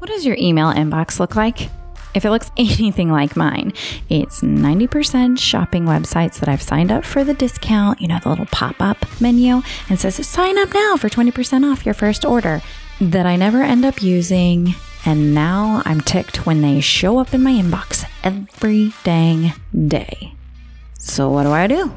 What does your email inbox look like? If it looks anything like mine, it's 90% shopping websites that I've signed up for the discount, you know, the little pop up menu, and says sign up now for 20% off your first order that I never end up using. And now I'm ticked when they show up in my inbox every dang day. So, what do I do?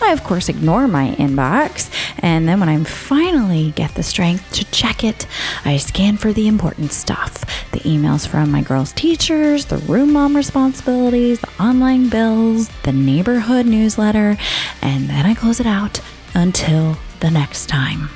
I, of course, ignore my inbox, and then when I finally get the strength to check it, I scan for the important stuff the emails from my girls' teachers, the room mom responsibilities, the online bills, the neighborhood newsletter, and then I close it out until the next time.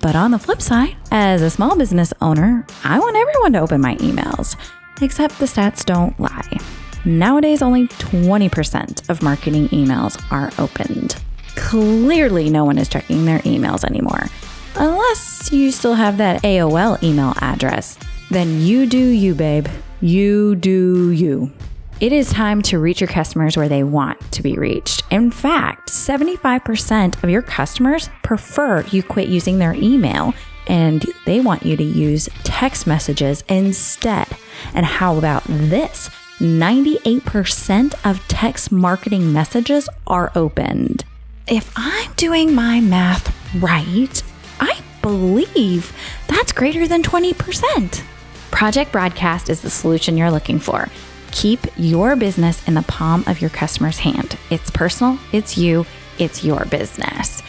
But on the flip side, as a small business owner, I want everyone to open my emails, except the stats don't lie. Nowadays, only 20% of marketing emails are opened. Clearly, no one is checking their emails anymore. Unless you still have that AOL email address. Then you do you, babe. You do you. It is time to reach your customers where they want to be reached. In fact, 75% of your customers prefer you quit using their email and they want you to use text messages instead. And how about this? 98% of text marketing messages are opened. If I'm doing my math right, I believe that's greater than 20%. Project Broadcast is the solution you're looking for. Keep your business in the palm of your customer's hand. It's personal, it's you, it's your business.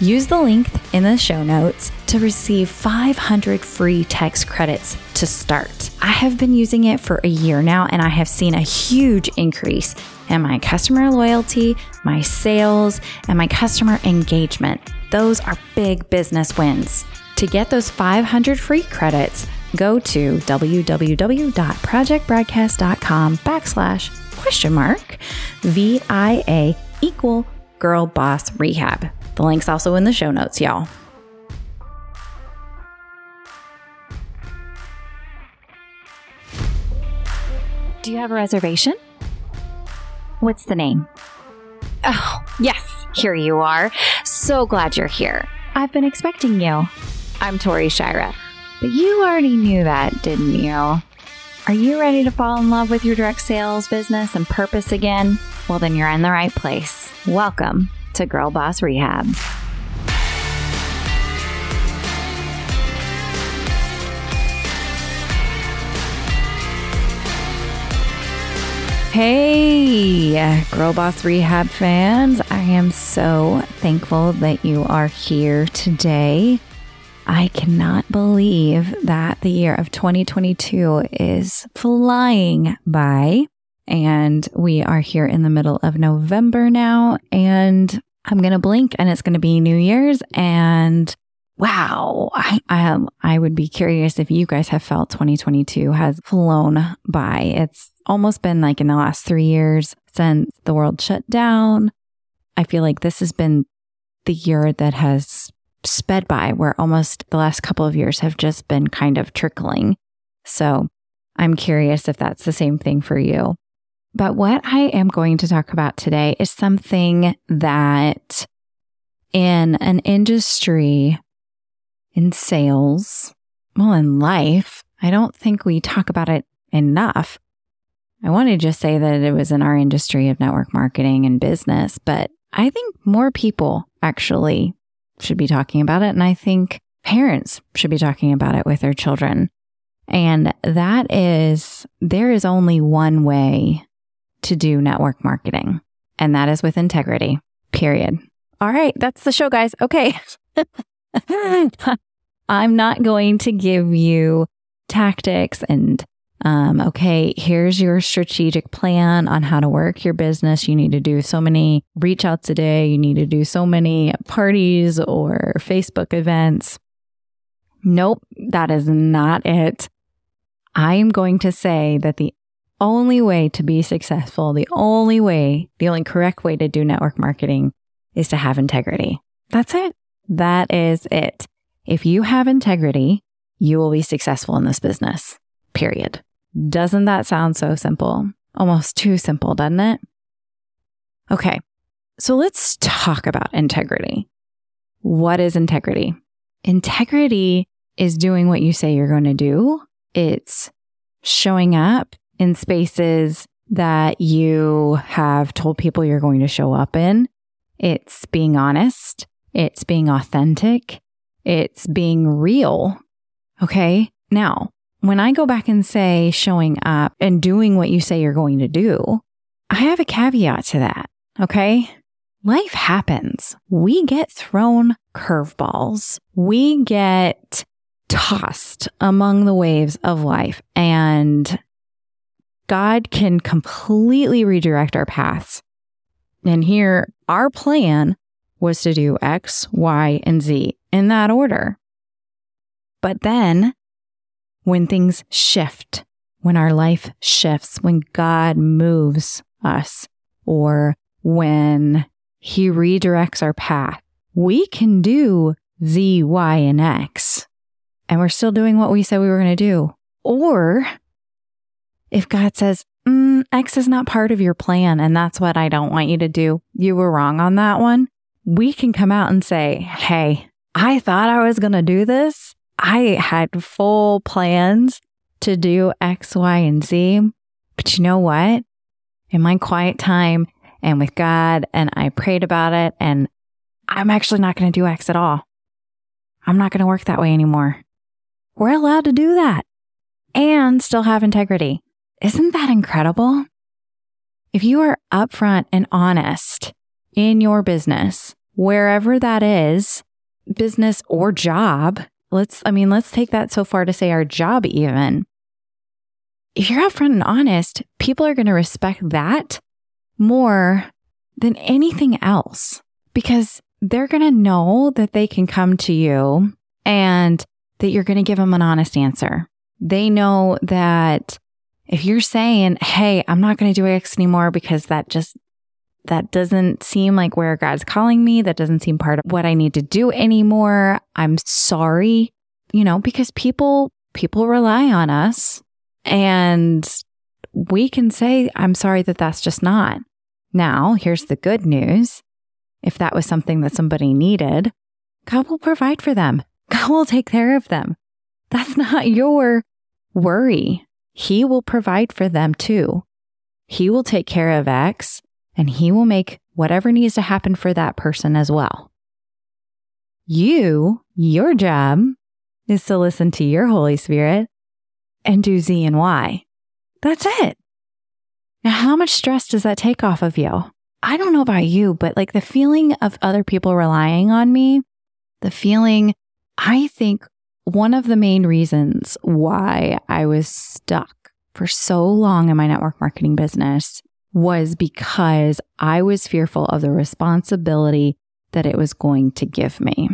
Use the link in the show notes to receive 500 free text credits to start. I have been using it for a year now and I have seen a huge increase in my customer loyalty, my sales, and my customer engagement. Those are big business wins. To get those 500 free credits, go to www.projectbroadcast.com backslash question mark VIA equal girl boss rehab. The link's also in the show notes, y'all. Do you have a reservation? What's the name? Oh, yes, here you are. So glad you're here. I've been expecting you. I'm Tori Shirah. But you already knew that, didn't you? Are you ready to fall in love with your direct sales business and purpose again? Well, then you're in the right place. Welcome to Girl Boss Rehab. Hey, Girl Boss Rehab fans. I am so thankful that you are here today. I cannot believe that the year of 2022 is flying by. And we are here in the middle of November now. And I'm going to blink and it's going to be New Year's. And wow, I, I, I would be curious if you guys have felt 2022 has flown by. It's almost been like in the last three years since the world shut down. I feel like this has been the year that has sped by, where almost the last couple of years have just been kind of trickling. So I'm curious if that's the same thing for you. But what I am going to talk about today is something that in an industry in sales, well, in life, I don't think we talk about it enough. I want to just say that it was in our industry of network marketing and business, but I think more people actually should be talking about it. And I think parents should be talking about it with their children. And that is, there is only one way to do network marketing, and that is with integrity, period. All right, that's the show, guys. Okay. I'm not going to give you tactics and um, okay, here's your strategic plan on how to work your business. You need to do so many reach outs a day. You need to do so many parties or Facebook events. Nope, that is not it. I am going to say that the only way to be successful, the only way, the only correct way to do network marketing is to have integrity. That's it. That is it. If you have integrity, you will be successful in this business, period. Doesn't that sound so simple? Almost too simple, doesn't it? Okay, so let's talk about integrity. What is integrity? Integrity is doing what you say you're going to do. It's showing up in spaces that you have told people you're going to show up in. It's being honest. It's being authentic. It's being real. Okay. Now, when I go back and say showing up and doing what you say you're going to do, I have a caveat to that. Okay. Life happens. We get thrown curveballs. We get tossed among the waves of life and God can completely redirect our paths. And here, our plan was to do X, Y, and Z in that order. But then, when things shift, when our life shifts, when God moves us, or when He redirects our path, we can do Z, Y, and X. And we're still doing what we said we were going to do. Or if God says, mm, X is not part of your plan and that's what I don't want you to do, you were wrong on that one, we can come out and say, Hey, I thought I was going to do this. I had full plans to do X, Y, and Z. But you know what? In my quiet time and with God, and I prayed about it, and I'm actually not going to do X at all. I'm not going to work that way anymore. We're allowed to do that and still have integrity. Isn't that incredible? If you are upfront and honest in your business, wherever that is, business or job, let's, I mean, let's take that so far to say our job even. If you're upfront and honest, people are going to respect that more than anything else because they're going to know that they can come to you and that you're going to give them an honest answer. They know that if you're saying, Hey, I'm not going to do X anymore because that just, that doesn't seem like where God's calling me. That doesn't seem part of what I need to do anymore. I'm sorry, you know, because people, people rely on us and we can say, I'm sorry that that's just not. Now, here's the good news. If that was something that somebody needed, God will provide for them. God will take care of them. That's not your worry. He will provide for them too. He will take care of X and he will make whatever needs to happen for that person as well. You, your job is to listen to your Holy Spirit and do Z and Y. That's it. Now, how much stress does that take off of you? I don't know about you, but like the feeling of other people relying on me, the feeling, I think one of the main reasons why I was stuck for so long in my network marketing business was because I was fearful of the responsibility that it was going to give me.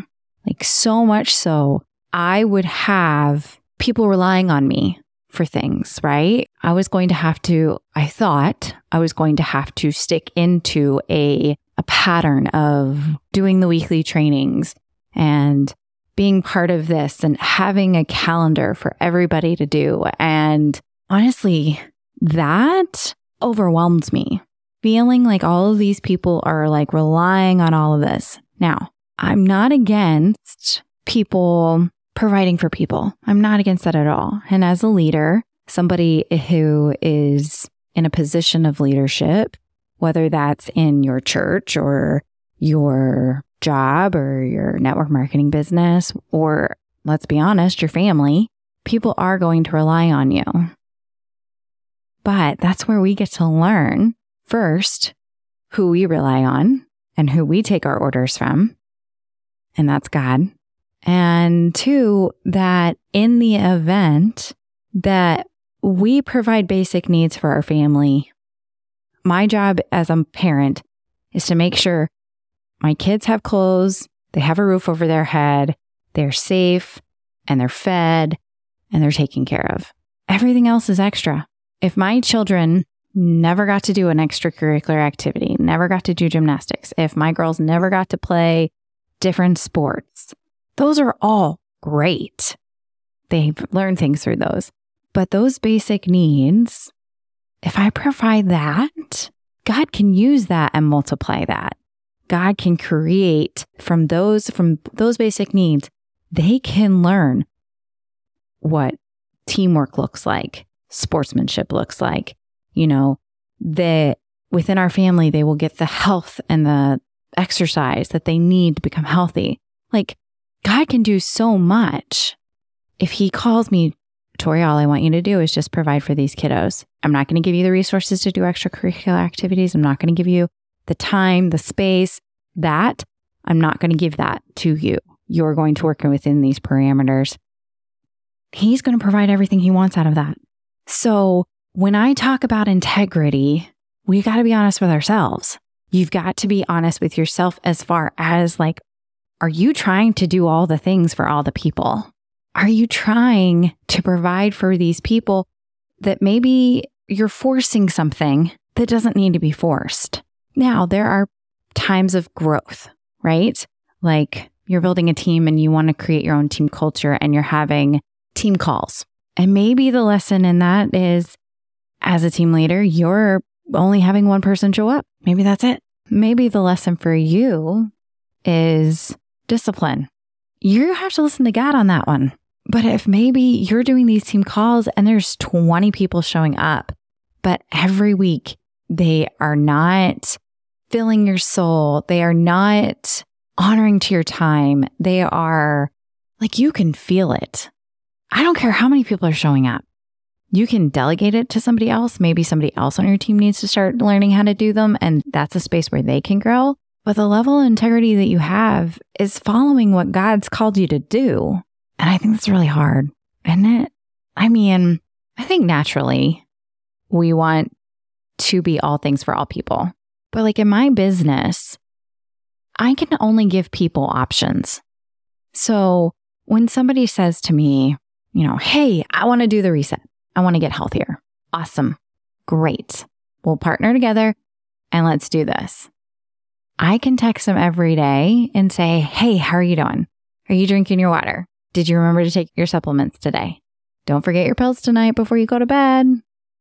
Like, so much so, I would have people relying on me for things, right? I was going to have to, I thought I was going to have to stick into a, a pattern of doing the weekly trainings and being part of this and having a calendar for everybody to do. And honestly, that overwhelmed me. Feeling like all of these people are like relying on all of this. Now, I'm not against people providing for people. I'm not against that at all. And as a leader, somebody who is in a position of leadership, whether that's in your church or your job or your network marketing business, or let's be honest, your family, people are going to rely on you. But that's where we get to learn first who we rely on and who we take our orders from. And that's God. And two, that in the event that we provide basic needs for our family, my job as a parent is to make sure my kids have clothes, they have a roof over their head, they're safe, and they're fed, and they're taken care of. Everything else is extra. If my children never got to do an extracurricular activity, never got to do gymnastics, if my girls never got to play different sports, those are all great. They've learned things through those. But those basic needs, if I provide that, God can use that and multiply that. God can create from those from those basic needs they can learn what teamwork looks like, sportsmanship looks like. You know, that within our family, they will get the health and the exercise that they need to become healthy. Like, God can do so much. If He calls me, Tori, all I want you to do is just provide for these kiddos. I'm not going to give you the resources to do extracurricular activities. I'm not going to give you the time, the space, that. I'm not going to give that to you. You're going to work within these parameters. He's going to provide everything he wants out of that. So when I talk about integrity, we got to be honest with ourselves. You've got to be honest with yourself as far as like, are you trying to do all the things for all the people? Are you trying to provide for these people that maybe you're forcing something that doesn't need to be forced? Now, there are times of growth, right? Like you're building a team and you want to create your own team culture and you're having team calls. And maybe the lesson in that is as a team leader, you're only having one person show up. Maybe that's it. Maybe the lesson for you is discipline. You have to listen to God on that one. But if maybe you're doing these team calls and there's 20 people showing up, but every week they are not filling your soul, they are not honoring to your time, they are like you can feel it. I don't care how many people are showing up. You can delegate it to somebody else. Maybe somebody else on your team needs to start learning how to do them, and that's a space where they can grow. But the level of integrity that you have is following what God's called you to do. And I think that's really hard, isn't it? I mean, I think naturally we want to be all things for all people. But like in my business, I can only give people options. So when somebody says to me, you know, hey, I want to do the reset. I want to get healthier. Awesome. Great. We'll partner together and let's do this. I can text them every day and say, Hey, how are you doing? Are you drinking your water? Did you remember to take your supplements today? Don't forget your pills tonight before you go to bed.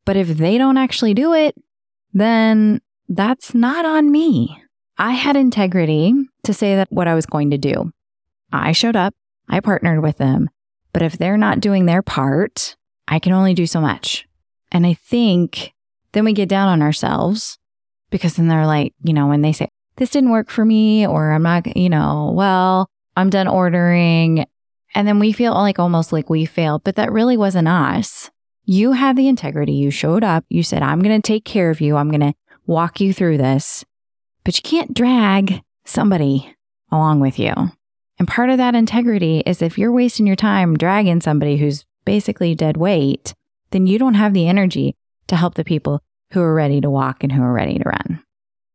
But if they don't actually do it, then that's not on me. I had integrity to say that what I was going to do. I showed up, I partnered with them, but if they're not doing their part, I can only do so much. And I think then we get down on ourselves because then they're like, you know, when they say, this didn't work for me, or I'm not, you know, well, I'm done ordering. And then we feel like almost like we failed, but that really wasn't us. You had the integrity. You showed up. You said, I'm going to take care of you. I'm going to walk you through this, but you can't drag somebody along with you. And part of that integrity is if you're wasting your time dragging somebody who's basically dead weight, then you don't have the energy to help the people who are ready to walk and who are ready to run.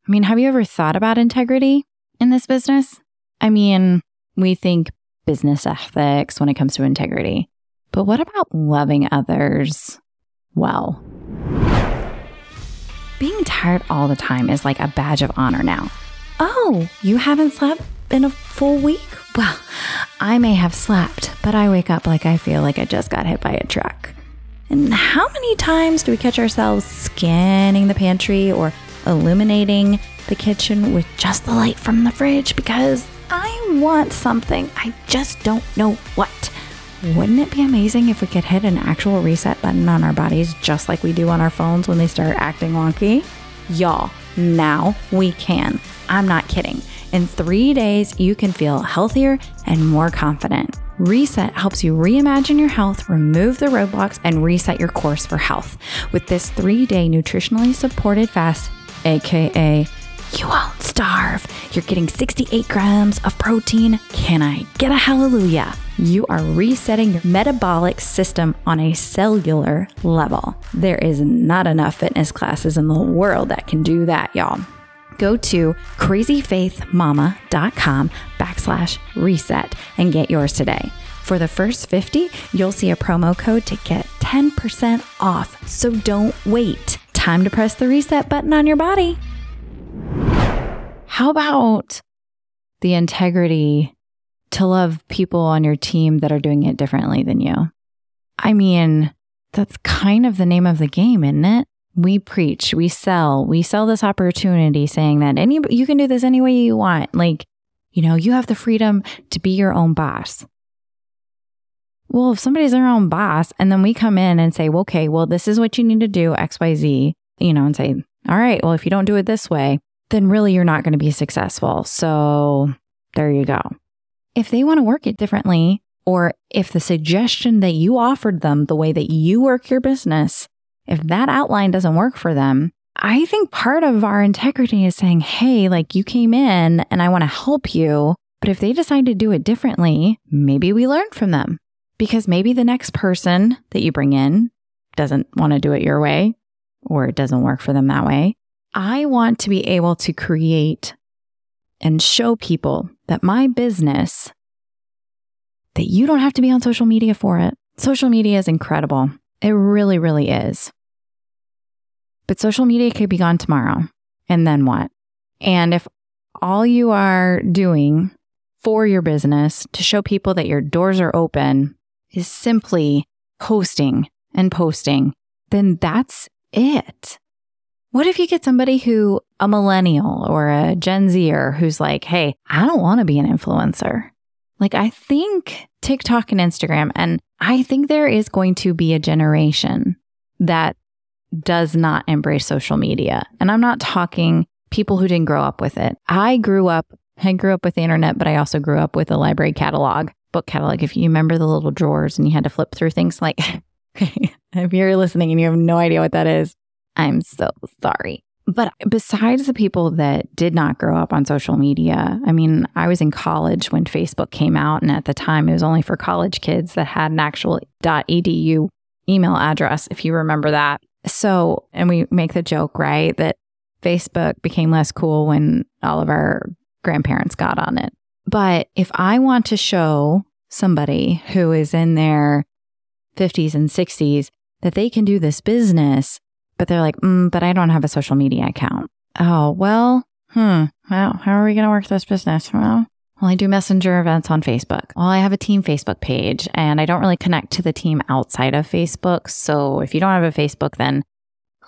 I mean, have you ever thought about integrity in this business? I mean, we think business ethics when it comes to integrity, but what about loving others well? Being tired all the time is like a badge of honor now. Oh, you haven't slept in a full week? Well, I may have slept, but I wake up like I feel like I just got hit by a truck. And how many times do we catch ourselves scanning the pantry or illuminating the kitchen with just the light from the fridge because I want something. I just don't know what. Wouldn't it be amazing if we could hit an actual reset button on our bodies just like we do on our phones when they start acting wonky? Y'all, now we can. I'm not kidding. In three days, you can feel healthier and more confident. Reset helps you reimagine your health, remove the roadblocks, and reset your course for health. With this three day nutritionally supported fast, aka you won't starve. You're getting 68 grams of protein. Can I get a hallelujah? You are resetting your metabolic system on a cellular level. There is not enough fitness classes in the world that can do that, y'all. Go to crazyfaithmama.com backslash reset and get yours today. For the first 50, you'll see a promo code to get 10% off. So don't wait. Time to press the reset button on your body. How about the integrity to love people on your team that are doing it differently than you? I mean, that's kind of the name of the game, isn't it? We preach, we sell, we sell this opportunity saying that any you can do this any way you want. Like, you know, you have the freedom to be your own boss. Well, if somebody's their own boss and then we come in and say, well, okay, well, this is what you need to do, XYZ, you know, and say, all right, well, if you don't do it this way, then really you're not going to be successful. So there you go. If they want to work it differently, or if the suggestion that you offered them, the way that you work your business, if that outline doesn't work for them, I think part of our integrity is saying, hey, like you came in and I want to help you. But if they decide to do it differently, maybe we learn from them because maybe the next person that you bring in doesn't want to do it your way or it doesn't work for them that way. I want to be able to create and show people that my business, that you don't have to be on social media for it. Social media is incredible. It really, really is. But social media could be gone tomorrow. And then what? And if all you are doing for your business to show people that your doors are open is simply posting and posting, then that's it. What if you get somebody who, a millennial or a Gen Zer, who's like, hey, I don't want to be an influencer? Like, I think TikTok and Instagram, and I think there is going to be a generation that does not embrace social media. And I'm not talking people who didn't grow up with it. I grew up, I grew up with the internet, but I also grew up with a library catalog, book catalog. If you remember the little drawers and you had to flip through things like, if you're listening and you have no idea what that is, I'm so sorry. But besides the people that did not grow up on social media, I mean, I was in college when Facebook came out, and at the time it was only for college kids that had an actual .edu email address, if you remember that. So, and we make the joke, right, that Facebook became less cool when all of our grandparents got on it. But if I want to show somebody who is in their 50s and 60s that they can do this business, but they're like, mm, but I don't have a social media account. Oh, well, hmm, well, how are we going to work this business? Well, well, I do messenger events on Facebook. Well, I have a team Facebook page and I don't really connect to the team outside of Facebook. So if you don't have a Facebook, then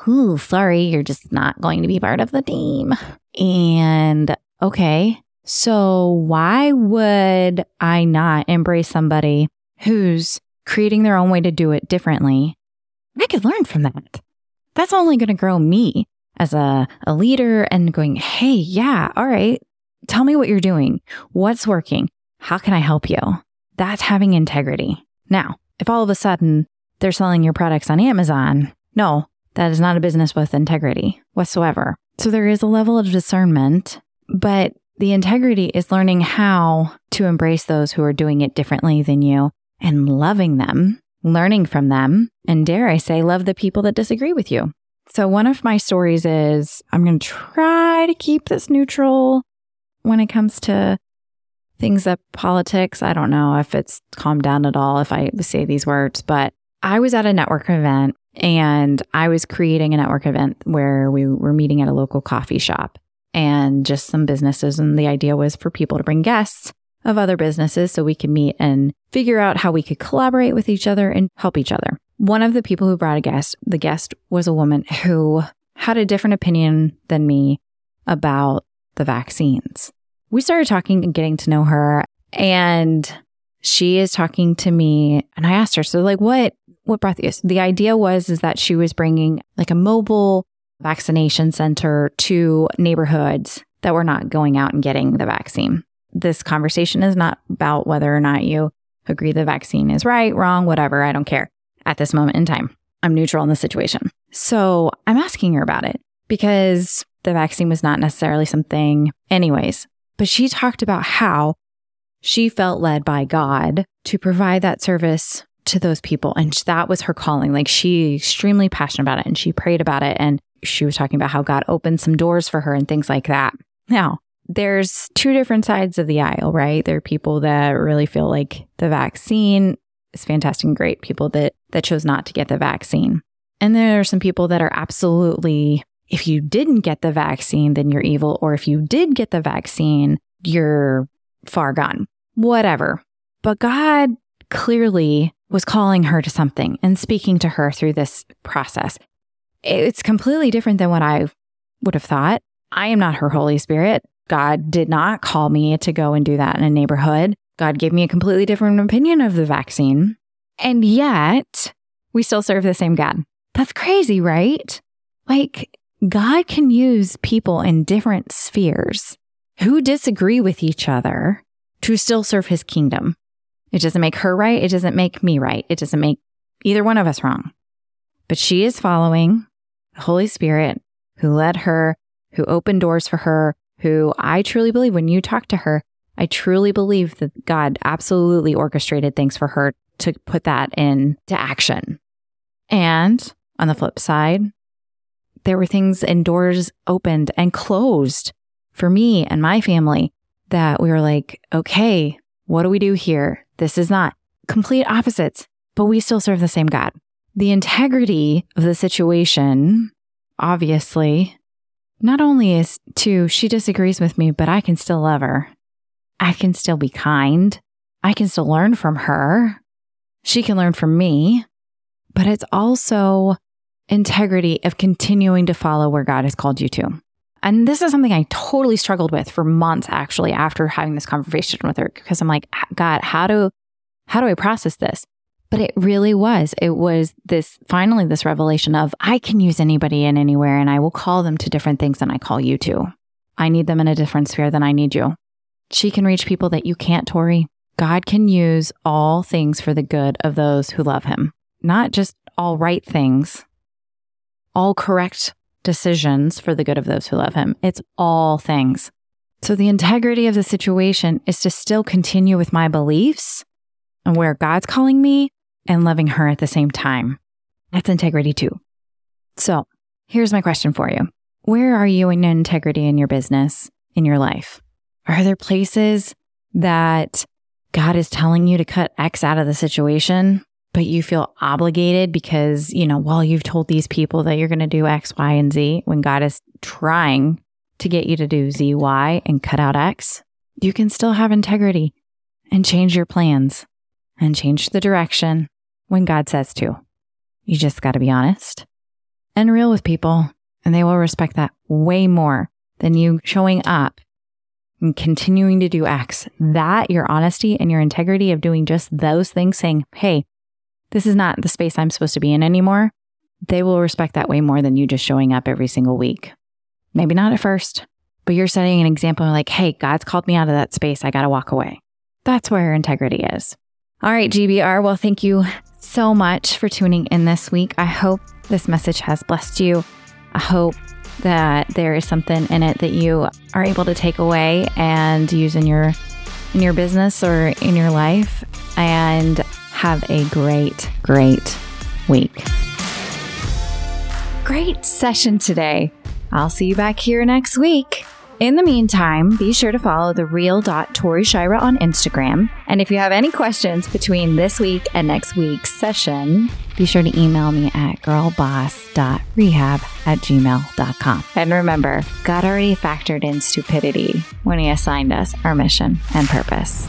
whoo, sorry, you're just not going to be part of the team. And okay, so why would I not embrace somebody who's creating their own way to do it differently? I could learn from that. That's only going to grow me as a, a leader and going, hey, yeah, all right, Tell me what you're doing. What's working? How can I help you? That's having integrity. Now, if all of a sudden they're selling your products on Amazon, no, that is not a business with integrity whatsoever. So there is a level of discernment, but the integrity is learning how to embrace those who are doing it differently than you and loving them, learning from them, and dare I say, love the people that disagree with you. So, one of my stories is I'm going to try to keep this neutral when it comes to things that politics. I don't know if it's calmed down at all if I say these words, but I was at a network event and I was creating a network event where we were meeting at a local coffee shop and just some businesses. And the idea was for people to bring guests of other businesses so we could meet and figure out how we could collaborate with each other and help each other. One of the people who brought a guest, the guest was a woman who had a different opinion than me about the vaccines we started talking and getting to know her and she is talking to me and I asked her, so like what what brought this? The idea was is that she was bringing like a mobile vaccination center to neighborhoods that were not going out and getting the vaccine. This conversation is not about whether or not you agree the vaccine is right, wrong, whatever. I don't care at this moment in time. I'm neutral in the situation. So I'm asking her about it because the vaccine was not necessarily something, anyways, but she talked about how she felt led by God to provide that service to those people. And that was her calling. Like she extremely passionate about it and she prayed about it. And she was talking about how God opened some doors for her and things like that. Now, there's two different sides of the aisle, right? There are people that really feel like the vaccine is fantastic and great, people that that chose not to get the vaccine. And there are some people that are absolutely if you didn't get the vaccine, then you're evil. Or if you did get the vaccine, you're far gone. Whatever. But God clearly was calling her to something and speaking to her through this process. It's completely different than what I would have thought. I am not her Holy Spirit. God did not call me to go and do that in a neighborhood. God gave me a completely different opinion of the vaccine. And yet we still serve the same God. That's crazy, right? Like God can use people in different spheres who disagree with each other to still serve his kingdom. It doesn't make her right. It doesn't make me right. It doesn't make either one of us wrong. But she is following the Holy Spirit who led her, who opened doors for her, who I truly believe when you talk to her, I truly believe that God absolutely orchestrated things for her to put that into action. And on the flip side, there were things and doors opened and closed for me and my family that we were like, okay, what do we do here? This is not complete opposites, but we still serve the same God. The integrity of the situation, obviously, not only is to, she disagrees with me, but I can still love her. I can still be kind. I can still learn from her. She can learn from me. But it's also integrity of continuing to follow where God has called you to. And this is something I totally struggled with for months actually after having this conversation with her because I'm like, God, how do how do I process this? But it really was. It was this finally this revelation of I can use anybody in anywhere and I will call them to different things than I call you to. I need them in a different sphere than I need you. She can reach people that you can't, Tori. God can use all things for the good of those who love him, not just all right things, all correct decisions for the good of those who love him. It's all things. So the integrity of the situation is to still continue with my beliefs and where God's calling me and loving her at the same time. That's integrity too. So here's my question for you Where are you in integrity in your business, in your life? Are there places that God is telling you to cut X out of the situation, but you feel obligated because, you know, while you've told these people that you're going to do X, Y, and Z, when God is trying to get you to do Z, Y, and cut out X, you can still have integrity and change your plans and change the direction when God says to. You just got to be honest and real with people, and they will respect that way more than you showing up and continuing to do X. That, your honesty and your integrity of doing just those things, saying, hey, this is not the space I'm supposed to be in anymore, they will respect that way more than you just showing up every single week. Maybe not at first, but you're setting an example like, hey, God's called me out of that space. I got to walk away. That's where your integrity is. All right, GBR. Well, thank you so much for tuning in this week. I hope this message has blessed you. I hope that there is something in it that you are able to take away and use in your in your business or in your life and have a great great week. Great session today. I'll see you back here next week. In the meantime, be sure to follow the real Tori Shirah on Instagram. And if you have any questions between this week and next week's session, be sure to email me at girlboss.rehab at gmail.com. And remember, God already factored in stupidity when He assigned us our mission and purpose.